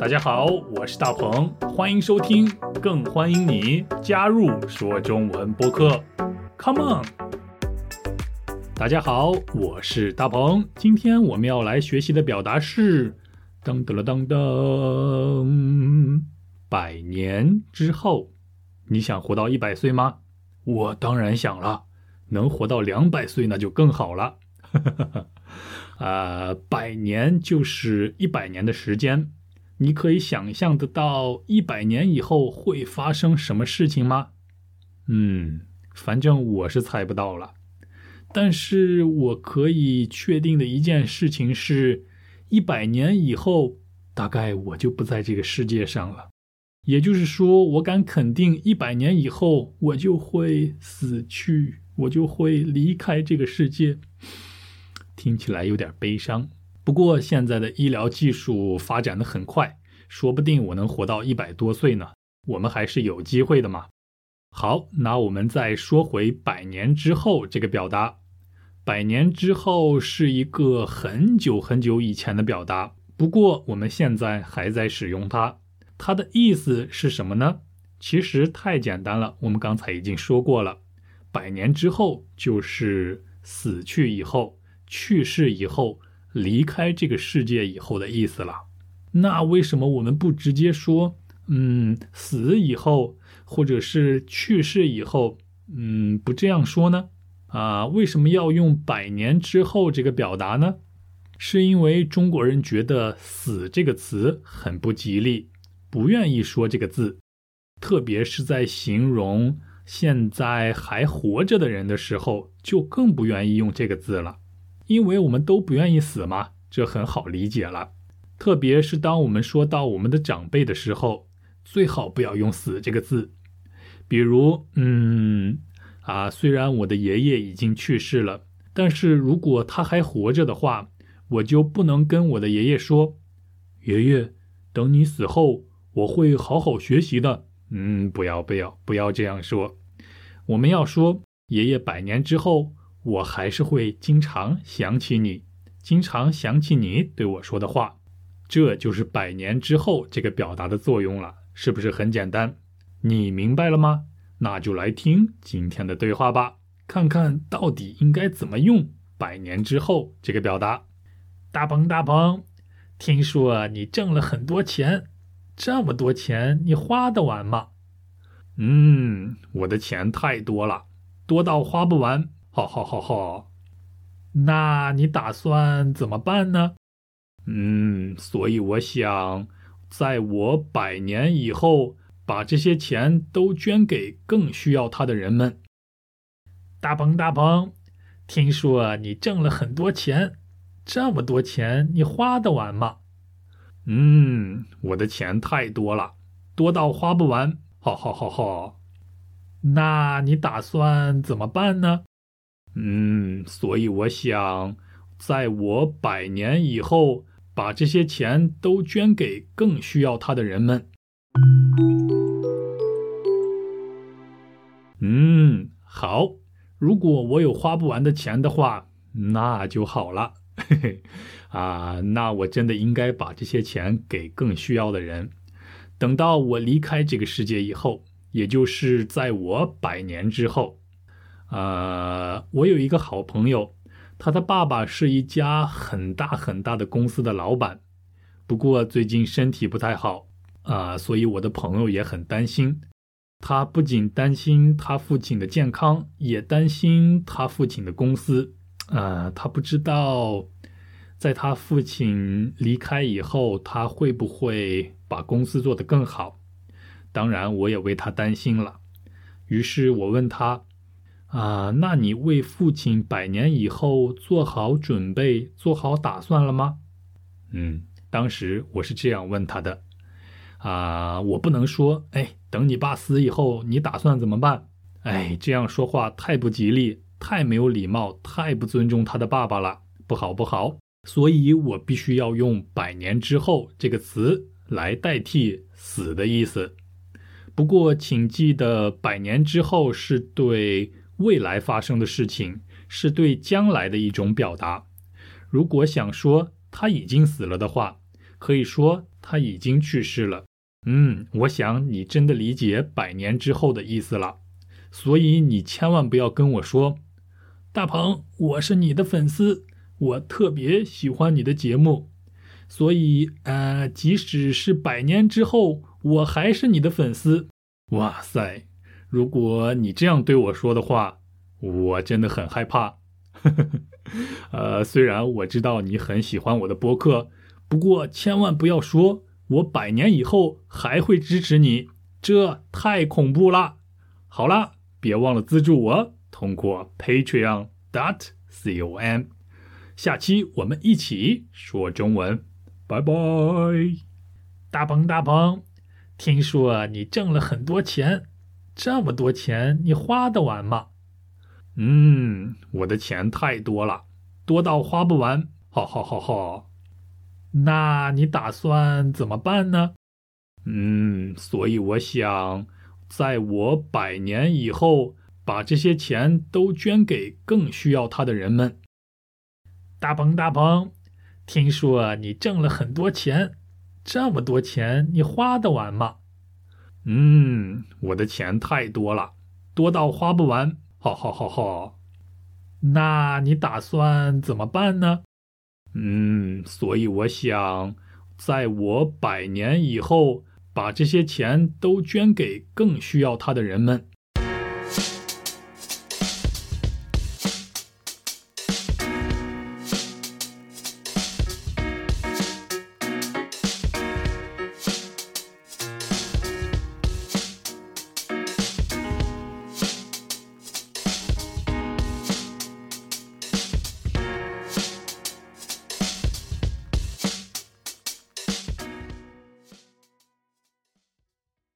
大家好，我是大鹏，欢迎收听，更欢迎你加入说中文播客。Come on！大家好，我是大鹏，今天我们要来学习的表达是噔噔了噔噔，百年之后，你想活到一百岁吗？我当然想了，能活到两百岁那就更好了。啊，百年就是一百年的时间。你可以想象得到一百年以后会发生什么事情吗？嗯，反正我是猜不到了。但是我可以确定的一件事情是，一百年以后，大概我就不在这个世界上了。也就是说，我敢肯定，一百年以后我就会死去，我就会离开这个世界。听起来有点悲伤。不过现在的医疗技术发展的很快，说不定我能活到一百多岁呢。我们还是有机会的嘛。好，那我们再说回“百年之后”这个表达。百年之后是一个很久很久以前的表达，不过我们现在还在使用它。它的意思是什么呢？其实太简单了，我们刚才已经说过了。百年之后就是死去以后、去世以后。离开这个世界以后的意思了，那为什么我们不直接说，嗯，死以后，或者是去世以后，嗯，不这样说呢？啊，为什么要用百年之后这个表达呢？是因为中国人觉得“死”这个词很不吉利，不愿意说这个字，特别是在形容现在还活着的人的时候，就更不愿意用这个字了。因为我们都不愿意死嘛，这很好理解了。特别是当我们说到我们的长辈的时候，最好不要用“死”这个字。比如，嗯，啊，虽然我的爷爷已经去世了，但是如果他还活着的话，我就不能跟我的爷爷说：“爷爷，等你死后，我会好好学习的。”嗯，不要，不要，不要这样说。我们要说：“爷爷百年之后。”我还是会经常想起你，经常想起你对我说的话，这就是百年之后这个表达的作用了，是不是很简单？你明白了吗？那就来听今天的对话吧，看看到底应该怎么用“百年之后”这个表达。大鹏，大鹏，听说你挣了很多钱，这么多钱你花得完吗？嗯，我的钱太多了，多到花不完。好好好好，那你打算怎么办呢？嗯，所以我想，在我百年以后，把这些钱都捐给更需要它的人们。大鹏大鹏，听说你挣了很多钱，这么多钱你花得完吗？嗯，我的钱太多了，多到花不完。好好好好，那你打算怎么办呢？嗯，所以我想，在我百年以后，把这些钱都捐给更需要它的人们。嗯，好。如果我有花不完的钱的话，那就好了。嘿嘿，啊，那我真的应该把这些钱给更需要的人。等到我离开这个世界以后，也就是在我百年之后。呃，我有一个好朋友，他的爸爸是一家很大很大的公司的老板，不过最近身体不太好啊，所以我的朋友也很担心。他不仅担心他父亲的健康，也担心他父亲的公司。呃，他不知道在他父亲离开以后，他会不会把公司做得更好。当然，我也为他担心了。于是我问他。啊，那你为父亲百年以后做好准备、做好打算了吗？嗯，当时我是这样问他的。啊，我不能说，哎，等你爸死以后，你打算怎么办？哎，这样说话太不吉利，太没有礼貌，太不尊重他的爸爸了，不好不好。所以我必须要用“百年之后”这个词来代替“死”的意思。不过，请记得，“百年之后”是对。未来发生的事情是对将来的一种表达。如果想说他已经死了的话，可以说他已经去世了。嗯，我想你真的理解百年之后的意思了，所以你千万不要跟我说，大鹏，我是你的粉丝，我特别喜欢你的节目，所以呃，即使是百年之后，我还是你的粉丝。哇塞，如果你这样对我说的话，我真的很害怕。呃，虽然我知道你很喜欢我的播客，不过千万不要说。我百年以后还会支持你，这太恐怖了。好啦，别忘了资助我，通过 Patreon dot com。下期我们一起说中文，拜拜。大鹏大鹏，听说你挣了很多钱，这么多钱你花得完吗？嗯，我的钱太多了，多到花不完。哈哈哈哈。那你打算怎么办呢？嗯，所以我想，在我百年以后，把这些钱都捐给更需要它的人们。大鹏大鹏，听说你挣了很多钱，这么多钱你花得完吗？嗯，我的钱太多了，多到花不完。哈哈哈哈。那你打算怎么办呢？嗯，所以我想，在我百年以后，把这些钱都捐给更需要它的人们。